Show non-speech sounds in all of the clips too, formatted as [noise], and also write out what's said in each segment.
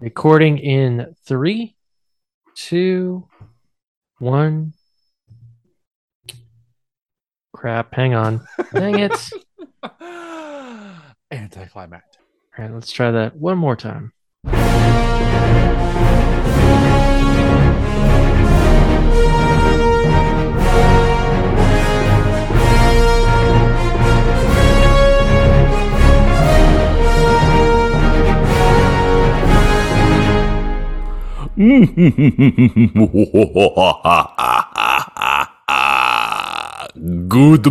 Recording in three, two, one. Crap, hang on. Dang it. [laughs] Anticlimactic. All right, let's try that one more time. [laughs] Good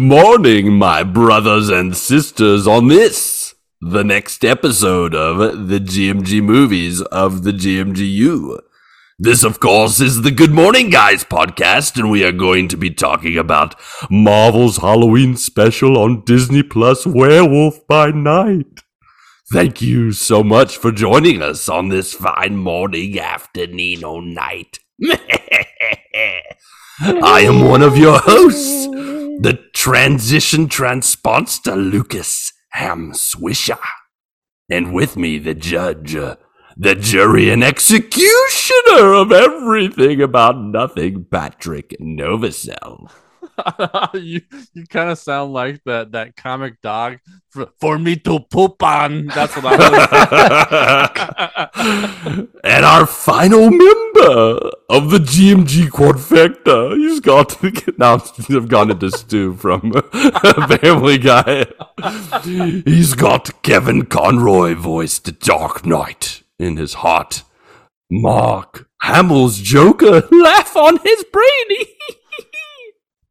morning, my brothers and sisters, on this, the next episode of the GMG movies of the GMGU. This, of course, is the Good Morning Guys podcast, and we are going to be talking about Marvel's Halloween special on Disney Plus Werewolf by Night. Thank you so much for joining us on this fine morning, afternoon, or night. [laughs] I am one of your hosts, the transition transponster Lucas Ham Swisher. And with me, the judge, uh, the jury and executioner of everything about nothing, Patrick Novacell. [laughs] you you kind of sound like that that comic dog for, for me to poop on. That's what I was. [laughs] and our final member of the GMG Quadfecta, he's got to. now I've gone into Stu from [laughs] Family Guy. He's got Kevin Conroy voiced the Dark Knight in his heart. Mark Hamill's Joker laugh on his brain.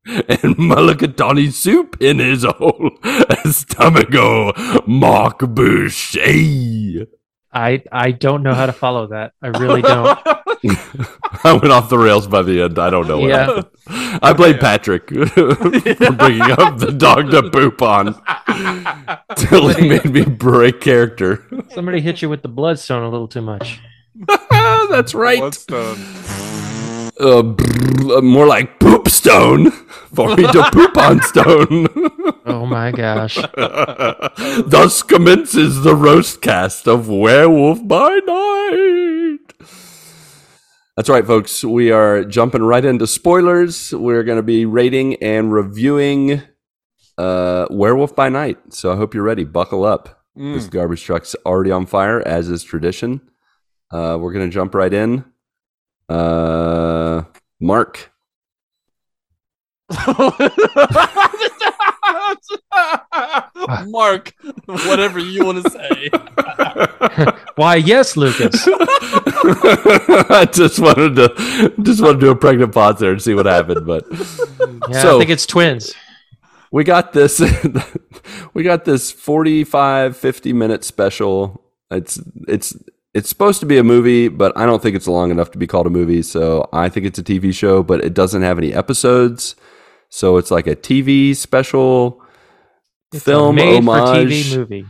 [laughs] and mulligatawny soup in his whole stomacho. Oh, Marc Boucher. I I don't know how to follow that. I really don't. [laughs] [laughs] I went off the rails by the end. I don't know what Yeah. happened. I blame Patrick for bringing up the dog to poop on till it made me break character. Somebody hit you with the bloodstone a little too much. That's right. Bloodstone. Uh, uh, more like poop stone for me to [laughs] poop on stone. Oh my gosh. [laughs] Thus commences the roast cast of Werewolf by Night. That's right, folks. We are jumping right into spoilers. We're going to be rating and reviewing uh, Werewolf by Night. So I hope you're ready. Buckle up. Mm. This garbage truck's already on fire, as is tradition. Uh, we're going to jump right in. Uh, Marc, [laughs] Marc, whatever you want to say. [laughs] Why, yes, Lucas. [laughs] I just wanted to just want to do a pregnant pause there and see what happened, but Yeah, So- I think it's twins. we got this we got this 45 50 minute special it's it's it's supposed to be a movie but i don't think it's long enough to be called a movie so i think it's a tv show but it doesn't have any episodes so it's like a tv special It's film a homage TV movie.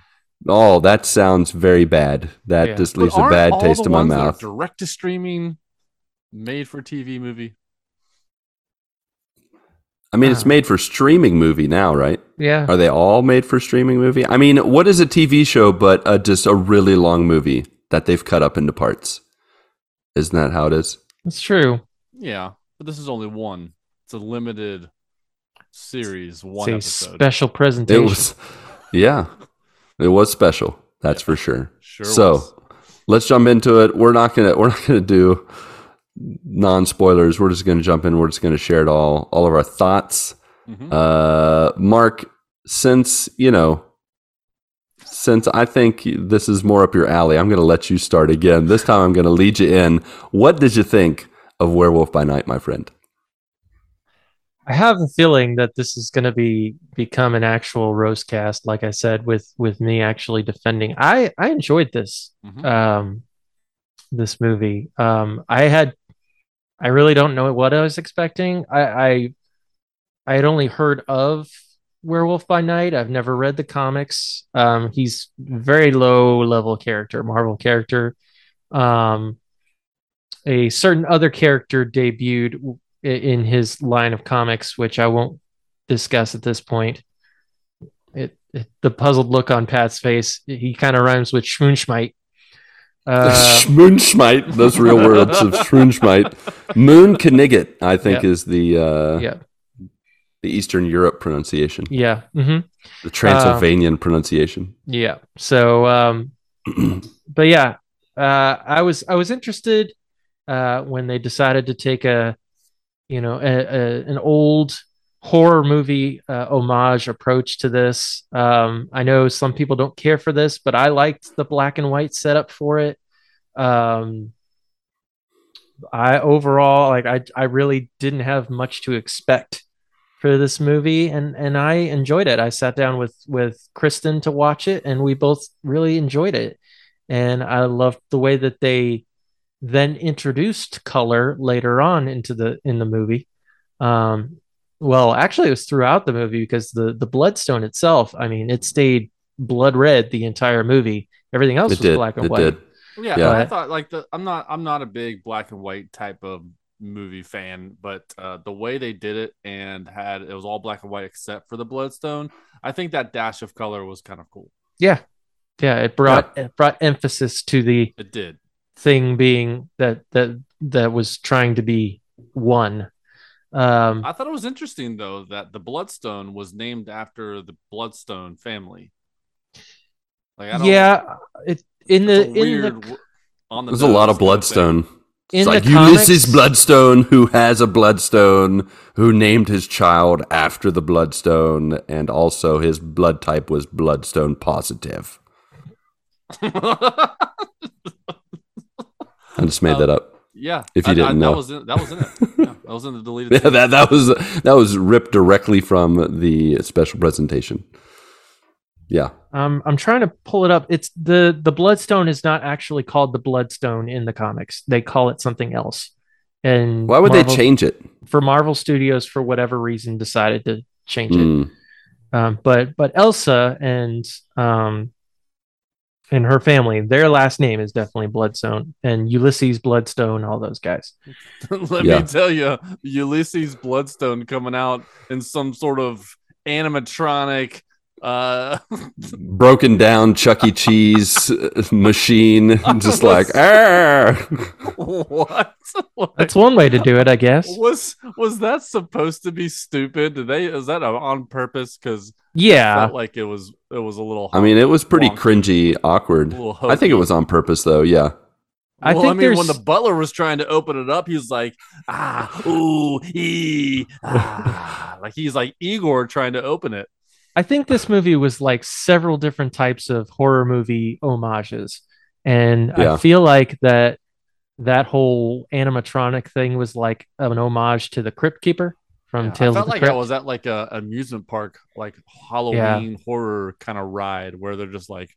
oh that sounds very bad that Yeah. just leaves a aren't bad all taste the in my ones mouth Direct to streaming, made for TV movie. i mean it's Uh. made for streaming movie now right Yeah. Are they all made for streaming movie? I mean, what is a TV show but a, just a really long movie that they've cut up into parts? Isn't that how it is? That's true. Yeah, but this is only one. It's a limited series, one It's a episode. special It presentation. was, [laughs] yeah, it was special. That's for sure. sure. so was. let's jump into it. We're not gonna we're not gonna do non spoilers. We're just gonna jump in. We're just gonna share it all, all of our thoughts. Mhm. Uh, Marc, since you know, since I think this is more up your alley, I'm going to let you start again. This time, I'm going to lead you in. What did you think of Werewolf by Night, my friend? I have a feeling that this is going to be become an actual roast cast, like I said, with with me actually defending. I I enjoyed this Mhm. um this movie. Um, I had I really don't know what I was expecting. I I I had only heard of Werewolf by Night. I've never read the comics. Um, he's very low level character, Marvel character. Um, a certain other character debuted in his line of comics, which I won't discuss at this point. It, it the puzzled look on Pat's face. He kind of rhymes with Schmoonschmite. [laughs] Uh, those real words of [laughs] Schmoonschmite. Moon Knigget, I think, is the uh, yeah, the Eastern Europe pronunciation, yeah, hmm the Transylvanian pronunciation. yeah. So, um, [clears throat] but yeah, uh, I was I was interested uh, when they decided to take a, you know, a, a, an old horror movie uh, homage approach to this. Um, I know some people don't care for this, but I liked the black and white setup for it. Um, I overall like I I really didn't have much to expect for this movie and and I enjoyed it. I sat down with with Kristen to watch it and we both really enjoyed it. And I loved the way that they then introduced color later on into the in the movie. Um well, actually it was throughout the movie because the the bloodstone itself, I mean, it stayed blood red the entire movie. Everything else It was did. black and It white. did. Yeah, Yeah. I thought like the I'm not I'm not a big black and white type of movie fan, but uh, the way they did it and had it was all black and white except for the bloodstone. I think that dash of color was kind of cool. Yeah. Yeah, it brought it brought emphasis to the It did. thing being that that that was trying to be one. Um I thought it was interesting though that the bloodstone was named after the bloodstone family. Like I don't yeah, it in the a in weird the on the There's a lot of bloodstone. thing. In like the Ulysses Bloodstone, who has a bloodstone, who named his child after the bloodstone, and also his blood type was bloodstone positive. [laughs] I just made Um, that up. yeah. If you I- I- didn't know. that was in, that was in it. Yeah, that was in the deleted. [laughs] Yeah, that that was that was ripped directly from the special presentation. Yeah, um I'm trying to pull it up. It's the the bloodstone is not actually called the bloodstone in the comics. They call it something else. And why would Marvel- they change it? for Marvel Studios for whatever reason decided to change it. Mm, Um, but but Elsa and um and her family, their last name is definitely Bloodstone, and Ulysses Bloodstone, all those guys. [laughs] Let Yeah. me tell you, Ulysses Bloodstone coming out in some sort of animatronic. Uh, [laughs] broken down Chuck E. Cheese uh, machine, [laughs] just like ah. what? That's one way to do it, I guess. was was that supposed to be stupid? Did they? Is that on purpose? Because Yeah, felt like it was. It was a little. I mean, it was pretty Wonky. cringy, awkward. I think it was on purpose, though. Yeah, I well, think I mean, when the butler was trying to open it up, he was like, ah, ooh, ee, ah. [laughs] like he's like Igor trying to open it. I think this movie was like several different types of horror movie homages, and Yeah. I feel like that that whole animatronic thing was like an homage to the Crypt Keeper from Yeah, I felt of the like Crypt. I was at like a amusement park, like Halloween horror kind of ride where they're just like,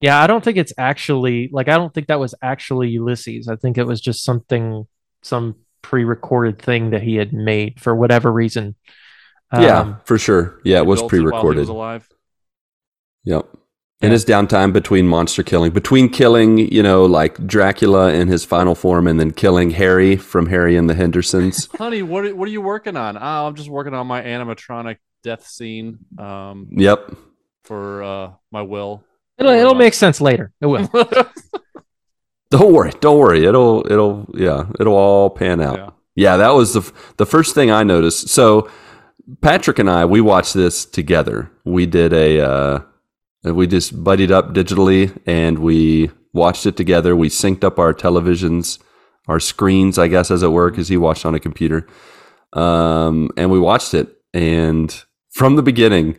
Yeah, I don't think it's actually like I don't think that was actually Ulysses. I think it was just something some pre-recorded thing that he had made for whatever reason. Yeah, Um, for sure. Yeah, it was built while he pre-recorded. was alive. Yep. In Yeah. his downtime between monster killing, between killing, you know, like Dracula in his final form, and then killing Harry from Harry and the Hendersons. [laughs] Honey, what are, what are you working on? Oh, I'm just working on my animatronic death scene um, yep. for uh, my will. it'll it'll make sense later. It will. [laughs] Don't worry. Don't worry. It'll. It'll. Yeah. It'll all pan out. Yeah. Yeah, that was the f- the first thing I noticed. So Patrick and I, we watched this together. We did a uh, we just buddied up digitally and we watched it together. We synced up our televisions, our screens, I guess, as it were, because he watched on a computer. Um, and we watched it, and from the beginning,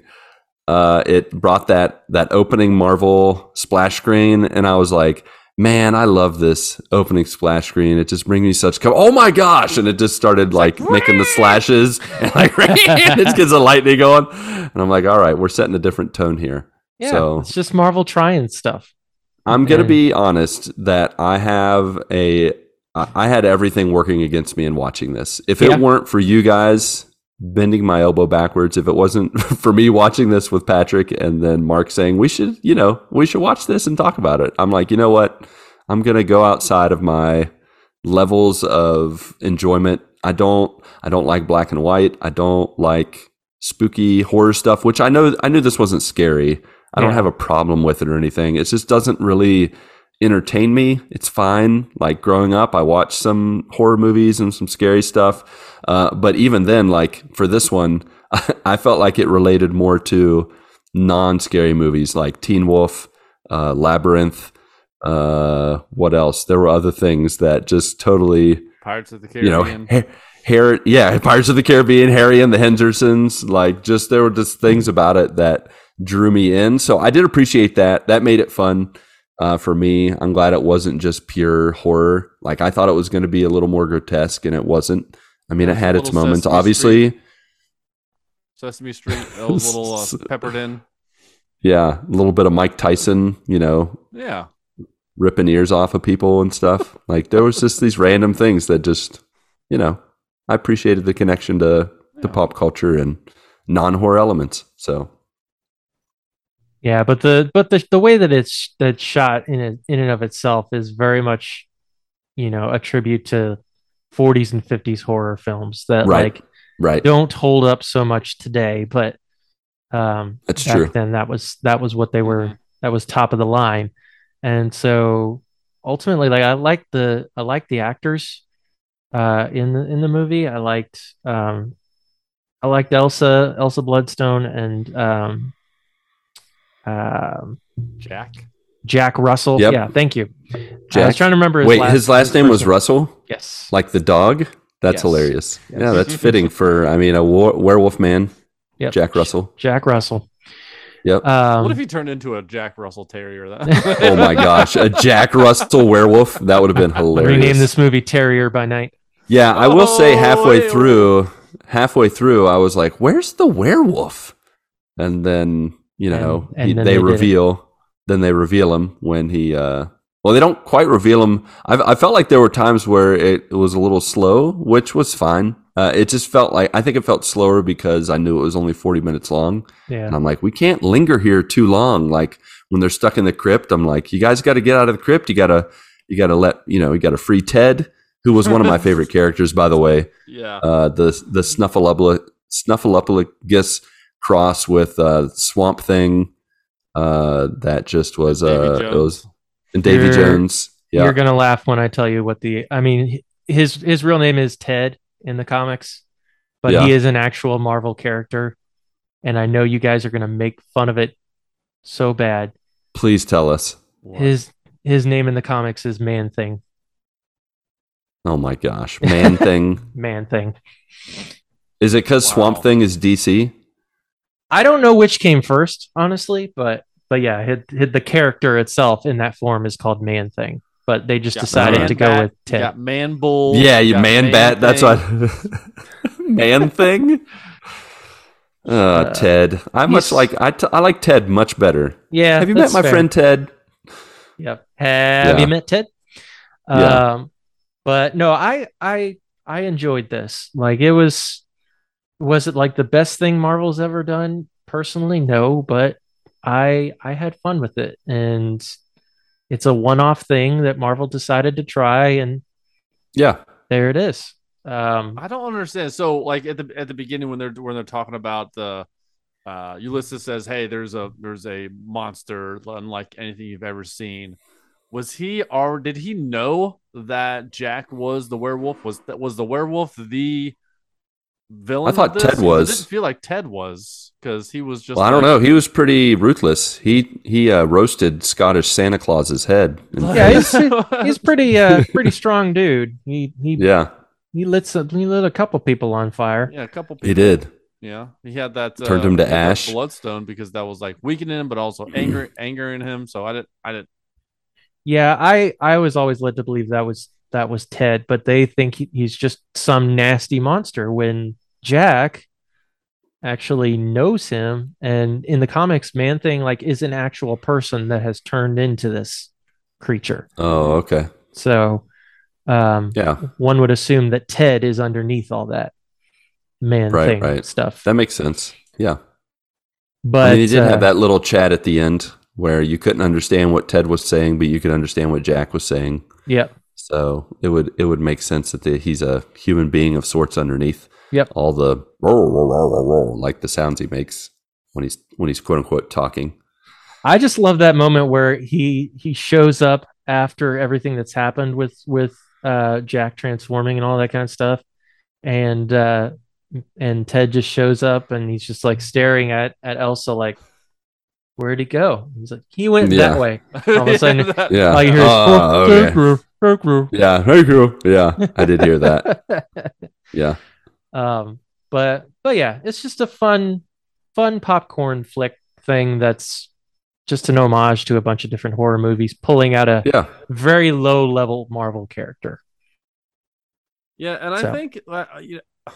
uh, it brought that that opening Marvel splash screen, and I was like, "Man, I love this opening splash screen. It just brings me such co- oh my gosh!" And it just started like, making the slashes, [laughs] and like it gets the lightning going, and I'm like, "All right, we're setting a different tone here." Yeah, So- it's just Marvel trying stuff. I'm gonna And- be honest that I have a I had everything working against me in watching this. If Yeah. it weren't for you guys bending my elbow backwards, if it wasn't [laughs] for me watching this with Patrick and then Marc saying we should, you know, we should watch this and talk about it. I'm like, you know what? I'm gonna go outside of my levels of enjoyment. I don't I don't like black and white. I don't like spooky horror stuff, which I know I knew this wasn't scary. I don't have a problem with it or anything. It just doesn't really entertain me. It's fine. Like growing up, I watched some horror movies and some scary stuff. Uh, but even then, like for this one, [laughs] I felt like it related more to non-scary movies like Teen Wolf, uh, Labyrinth. Uh, what else? There were other things that just totally, Pirates of the you know, Caribbean. Harry, yeah, [laughs] Pirates of the Caribbean, Harry and the Hendersons. Like, just there were just things about it that drew me in. So I did appreciate that. That made it fun uh, for me. I'm glad it wasn't just pure horror. Like I thought it was going to be a little more grotesque, and it wasn't. I mean, it had its moments. Sesame Obviously, Sesame Street, was a [laughs] little uh, peppered in. yeah, a little bit of Mike Tyson, you know, Yeah. ripping ears off of people and stuff. like there was just these random things that just, you know, I appreciated the connection to to Yeah. pop culture and non horror elements. So Yeah, but the but the the way that it's that's shot in it, in and of itself is very much, you know, a tribute to 40s and 50s horror films that Right. like right, don't hold up so much today, but um That's back true. then that was that was what they were that was top of the line. And so ultimately like I like the I like the actors uh in the in the movie. I liked um I liked Elsa Elsa Bloodstone and um um Jack. Jack Russell. Yep. Yeah, thank you. I was trying to remember his Wait, last, his last name was first Russell, Yes. like the dog. That's Yes. hilarious. Yes. Yeah, that's [laughs] fitting for. I mean, a war- werewolf man, Yep. Jack Russell. Jack Russell. Yep. Um, what if he turned into a Jack Russell Terrier? [laughs] Oh my gosh, a Jack Russell werewolf. That would have been hilarious. rename this movie Terrier by Night? Yeah, I will say Oh, halfway wait, through, halfway through, I was like, "Where's the werewolf?" And then you know And- and he, they, they reveal. Then they reveal him when he. uh Well, they don't quite reveal him. I, I felt like there were times where it was a little slow, which was fine. Uh, it just felt like I think it felt slower because I knew it was only forty minutes long, Yeah. and I'm like, we can't linger here too long. Like when they're stuck in the crypt, I'm like, you guys got to get out of the crypt. You gotta, you gotta let you know, you got to free Ted, who was one of my [laughs] favorite characters, by the way yeah. uh, the the snuffleupagus snuffleupagus cross with uh, Swamp Thing. Uh, that just was Davy uh, it Jones. was and Davy You're- Jones. Yeah, You're gonna laugh when I tell you what the. I mean, his his real name is Ted in the comics, but Yeah. he is an actual Marvel character, and I know you guys are gonna make fun of it so bad. please tell us. What? His his name in the comics is Man Thing. Oh my gosh, Man Thing. [laughs] Man Thing. Is it because Wow. Swamp Thing is DC? I don't know which came first, honestly, but but yeah, hit, hit the character itself in that form is called Man Thing. But they just decided Man to go with you Ted. got Man Bull. yeah, you got Man, Bat. That's Thing. what. [laughs] man Thing. [laughs] Uh, Uh, Ted. I much he's- like I, t- I like Ted much better. Yeah. Have you met my fair. friend Ted? Yep. Have Yeah. you met Ted? Yeah. Um, but no, I I I enjoyed this. Like it was was it like the best thing Marvel's ever done? Personally, no, but I I had fun with it. And it's a one-off thing that Marvel decided to try and Yeah. there it is. Um I don't understand. So, like at the at the beginning when they're when they're talking about the uh, Ulysses says, "Hey, there's a there's a monster unlike anything you've ever seen." Was he or did he know that Jack was the werewolf? Was that was the werewolf the villain? I thought this? Ted was. It didn't feel like Ted was because he was just. Well, I don't know. He was pretty ruthless. He he uh, roasted Scottish Santa Claus's head. Yeah, he's [laughs] he's pretty uh pretty strong dude. He he yeah, he lit some, he lit a couple people on fire. yeah, a couple. People. he did. Yeah, he had that Turned uh, him to he had that ash. bloodstone because that was like weakening him, but also anger [clears throat] angering him. So I didn't, I didn't. Yeah, I I was always led to believe that was that was Ted, but they think he, he's just some nasty monster when Jack actually knows him and in the comics Man Thing like is an actual person that has turned into this creature. Oh, okay. So um Yeah, one would assume that Ted is underneath all that Man Right, Thing right. stuff. that makes sense. Yeah, but I mean, he did uh, have that little chat at the end where you couldn't understand what Ted was saying, but you could understand what Jack was saying. Yep. So it would it would make sense that the, he's a human being of sorts underneath. Yep. All the like the sounds he makes when he's when he's quote unquote talking. I just love that moment where he he shows up after everything that's happened with with uh, Jack transforming and all that kind of stuff, and uh, and Ted just shows up and he's just like staring at at Elsa like, where'd he go? He's like, he went Yeah. that way. [laughs] All of a sudden, that- Yeah. [laughs] all you hear is, "Oh, okay. thank you, thank you." Yeah. Hey. Yeah. I did hear that. [laughs] Yeah. Um, but but yeah, it's just a fun fun popcorn flick thing that's just an homage to a bunch of different horror movies, pulling out a Yeah. very low level Marvel character. Yeah, and I think uh, you know,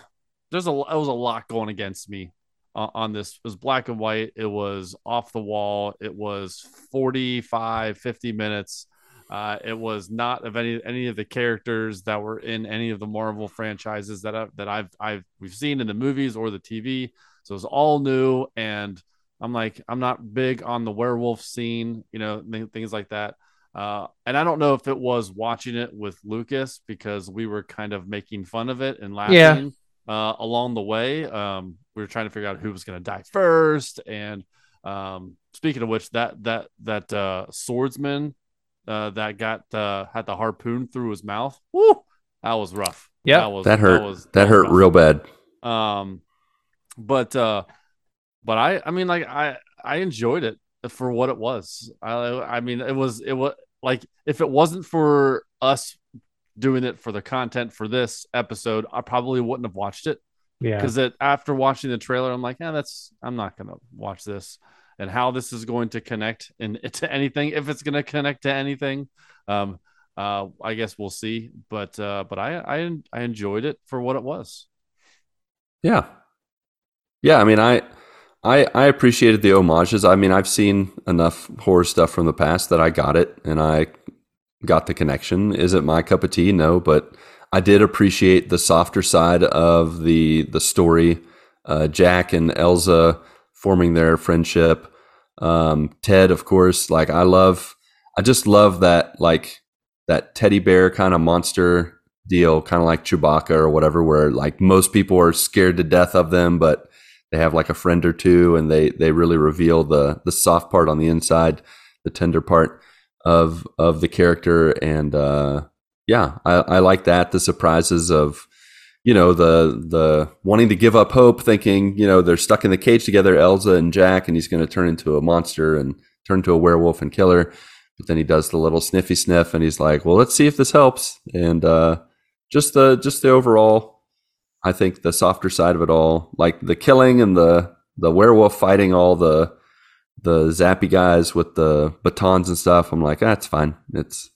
there's a it was a lot going against me on, on this. It was black and white. It was off the wall. It was 45, 50 minutes. Uh, it was not of any any of the characters that were in any of the Marvel franchises that I, that I've I've we've seen in the movies or the TV. So it was all new, and I'm like I'm not big on the werewolf scene, you know, th- things like that. Uh, and I don't know if it was watching it with Lucas because we were kind of making fun of it and laughing Yeah. uh, along the way. Um, we were trying to figure out who was going to die first. And um, speaking of which, that that that uh, swordsman uh, that got uh, had the harpoon through his mouth, woo, that was rough. Yeah, that was That hurt. was, that was hurt rough. real bad. Um, but uh, but I I mean like I I enjoyed it for what it was. I I mean it was it was like if it wasn't for us doing it for the content for this episode, I probably wouldn't have watched it Yeah. because it after watching the trailer, I'm like, yeah, that's I'm not gonna watch this. And how this is going to connect in [laughs] to anything, if it's gonna connect to anything, um, uh, I guess we'll see. But uh, but I I I enjoyed it for what it was. Yeah. Yeah, I mean I I I appreciated the homages. I mean, I've seen enough horror stuff from the past that I got it and I got the connection. Is it my cup of tea? No, but I did appreciate the softer side of the the story. Uh, Jack and Elsa forming their friendship. Um, Ted, of course, like I love I just love that like that teddy bear kind of monster deal, kind of like Chewbacca or whatever, where like most people are scared to death of them, but they have like a friend or two, and they they really reveal the the soft part on the inside, the tender part of of the character, and uh, yeah, I, I like that. The surprises of you know the the wanting to give up hope, thinking you know they're stuck in the cage together, Elsa and Jack, and he's going to turn into a monster and turn into a werewolf and kill her. But then he does the little sniffy sniff, and he's like, "Well, let's see if this helps." And uh, just the just the overall, I think the softer side of it all, like the killing and the the werewolf fighting all the the zappy guys with the batons and stuff. I'm like, that's fine. It's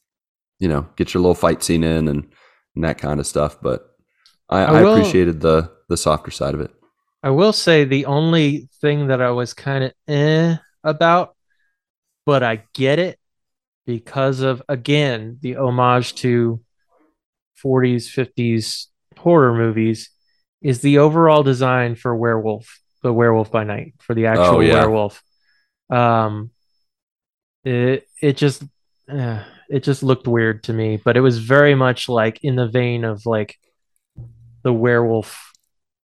you know, get your little fight scene in and, and that kind of stuff. But I, I I, appreciated the the softer side of it. I will say the only thing that I was kind of eh about, but I get it because of again the homage to 40s, 50s horror movies is the overall design for Werewolf, the Werewolf by Night, for the actual Oh, yeah. werewolf. Um, it it just eh, it just looked weird to me, but it was very much like in the vein of like the werewolf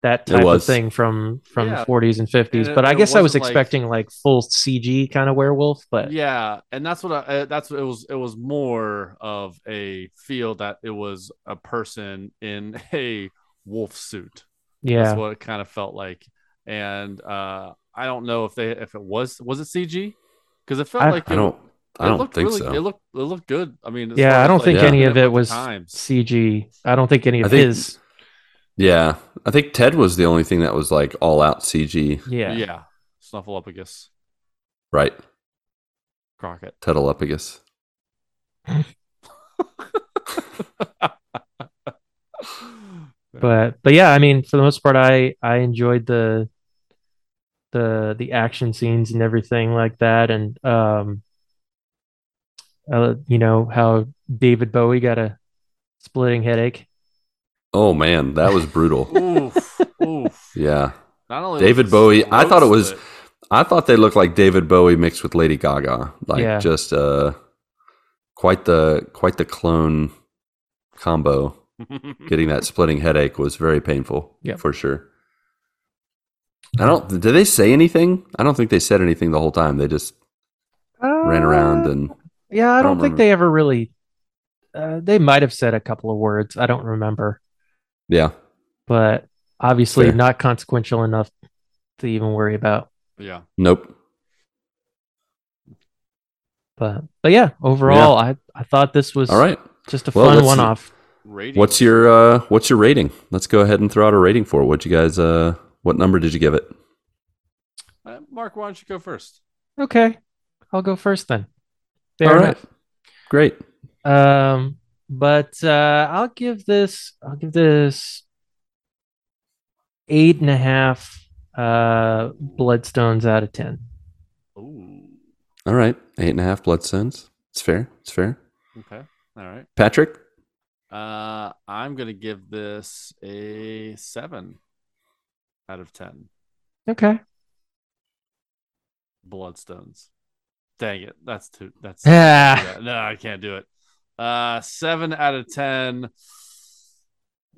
that type of thing from from Yeah. the 40s and 50s. And it- but I guess I was wasn't like- expecting like full CG kind of werewolf, but yeah and that's what I, uh, that's what it was it was more of a feel that it was a person in [laughs] a wolf suit yeah. that's what it kind of felt like and uh i don't know if they if it was was it cg because it felt I- like I it, don't I don't looked think really, so. it looked it looked good i mean Yeah, I don't like, think Yeah. any of it was times CG. I don't think any of I think- his. Yeah, I think Ted was the only thing that was like all out CG. Yeah. yeah, snuffleupagus Right, crockett Tedalopagus. But but yeah, I mean, for the most part, I I enjoyed the the the action scenes and everything like that, and um, uh, you know how David Bowie got a splitting headache. Oh man, that was brutal. [laughs] oof oof yeah. not only David was his Bowie, I thought it was- split- I thought they looked like David Bowie mixed with Lady Gaga. Like Yeah. just uh quite the quite the clone combo. [laughs] Getting that splitting headache was very painful. Yep. For sure. I don't did they say anything? I don't think they said anything the whole time. They just ran around Uh, and Yeah, I don't don't, think remember. they ever really. Uh, they might have said a couple of words. I don't remember, Yeah. but obviously Fair. not consequential enough to even worry about. Yeah. Nope. But but yeah, overall, I I thought this was All right. just a Well, fun one off. Rating. What's your uh what's your rating? Let's go ahead and throw out a rating for it. What you guys uh what number did you give it? Uh, Marc? Why don't you go first? Okay, I'll go first then. Fair All right. enough. Great. Um, but uh, I'll give this. I'll give this eight and a half uh, bloodstones out of ten. Ooh. All right. Eight and a half bloodstones. It's fair. It's fair. Okay. All right. Patrick? Uh, I'm gonna give this a seven out of ten. Okay. Bloodstones. Dang it. That's too. That's [laughs] Ah, yeah, no, I can't do it. Uh, seven out of ten.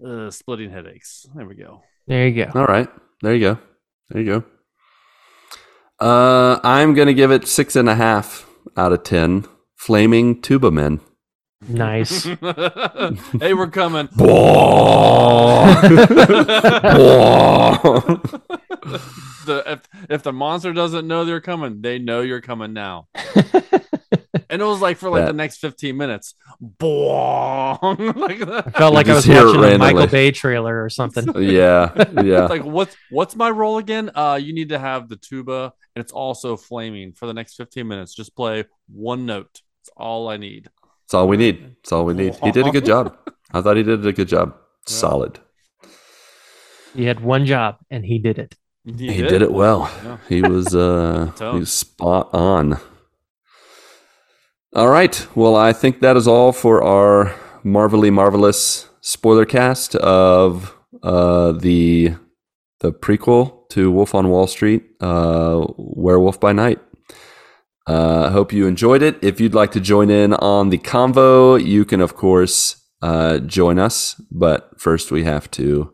Uh, splitting headaches. There we go. there you go. All right. There you go. There you go. Uh I'm gonna give it six and a half out of ten. Flaming tuba men. Nice. [laughs] hey, we're coming. [laughs] the if if the monster doesn't know they're coming, they know you're coming now. [laughs] And it was like for like That- the next 15 minutes. Boing! [laughs] like I felt like I was just hear it watching a Michael. Bay trailer or something. [laughs] yeah. Yeah. It's like what's what's my role again? Uh you need to have the tuba and it's also flaming for the next 15 minutes. Just play one note. That's all I need. That's all we need. That's all we need. He did a good job. [laughs] I thought he did a good job. Solid. He had one job and he did it. You He did it well. Yeah. He was uh he was spot on. All right. Well, I think that is all for our marvelly marvelous spoiler cast of uh the the prequel to Wolf on Wall Street, uh Werewolf by Night. Uh, I hope you enjoyed it. If you'd like to join in on the convo, you can of course uh, join us. But first, we have to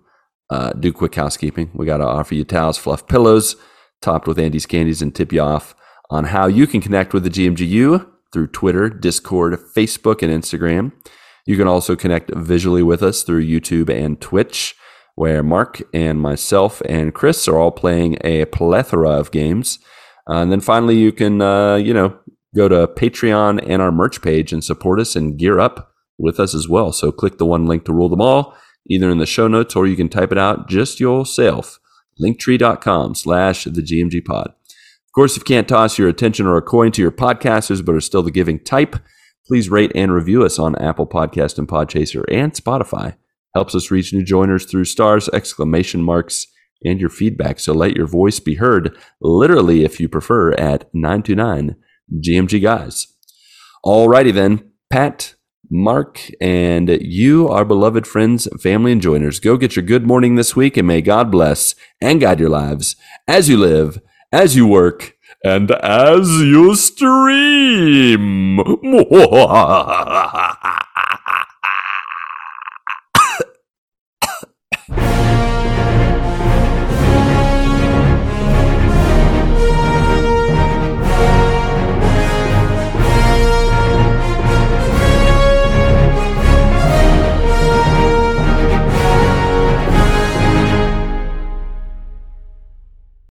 uh, do quick housekeeping. We got to offer you towels, fluff pillows, topped with Andes candies, and tip you off on how you can connect with the GMGU through Twitter, Discord, Facebook, and Instagram. You can also connect visually with us through YouTube and Twitch, where Marc and myself and Chris are all playing a plethora of games. Uh, and then finally, you can, uh, you know, go to Patreon and our merch page and support us and gear up with us as well. So click the one link to rule them all, either in the show notes or you can type it out just yourself. Linktree.com slash the GMG pod. Of course, if you can't toss your attention or a coin to your podcasters, but are still the giving type, please rate and review us on Apple Podcast and Podchaser and Spotify. Helps us reach new joiners through stars, exclamation marks, and your feedback. So let your voice be heard, literally, if you prefer, at 929 GMG Guys. Alrighty then, Pat, Marc, and you, our beloved friends, family, and joiners, go get your good morning this week, and may God bless and guide your lives as you live, as you work, and as you stream. [laughs]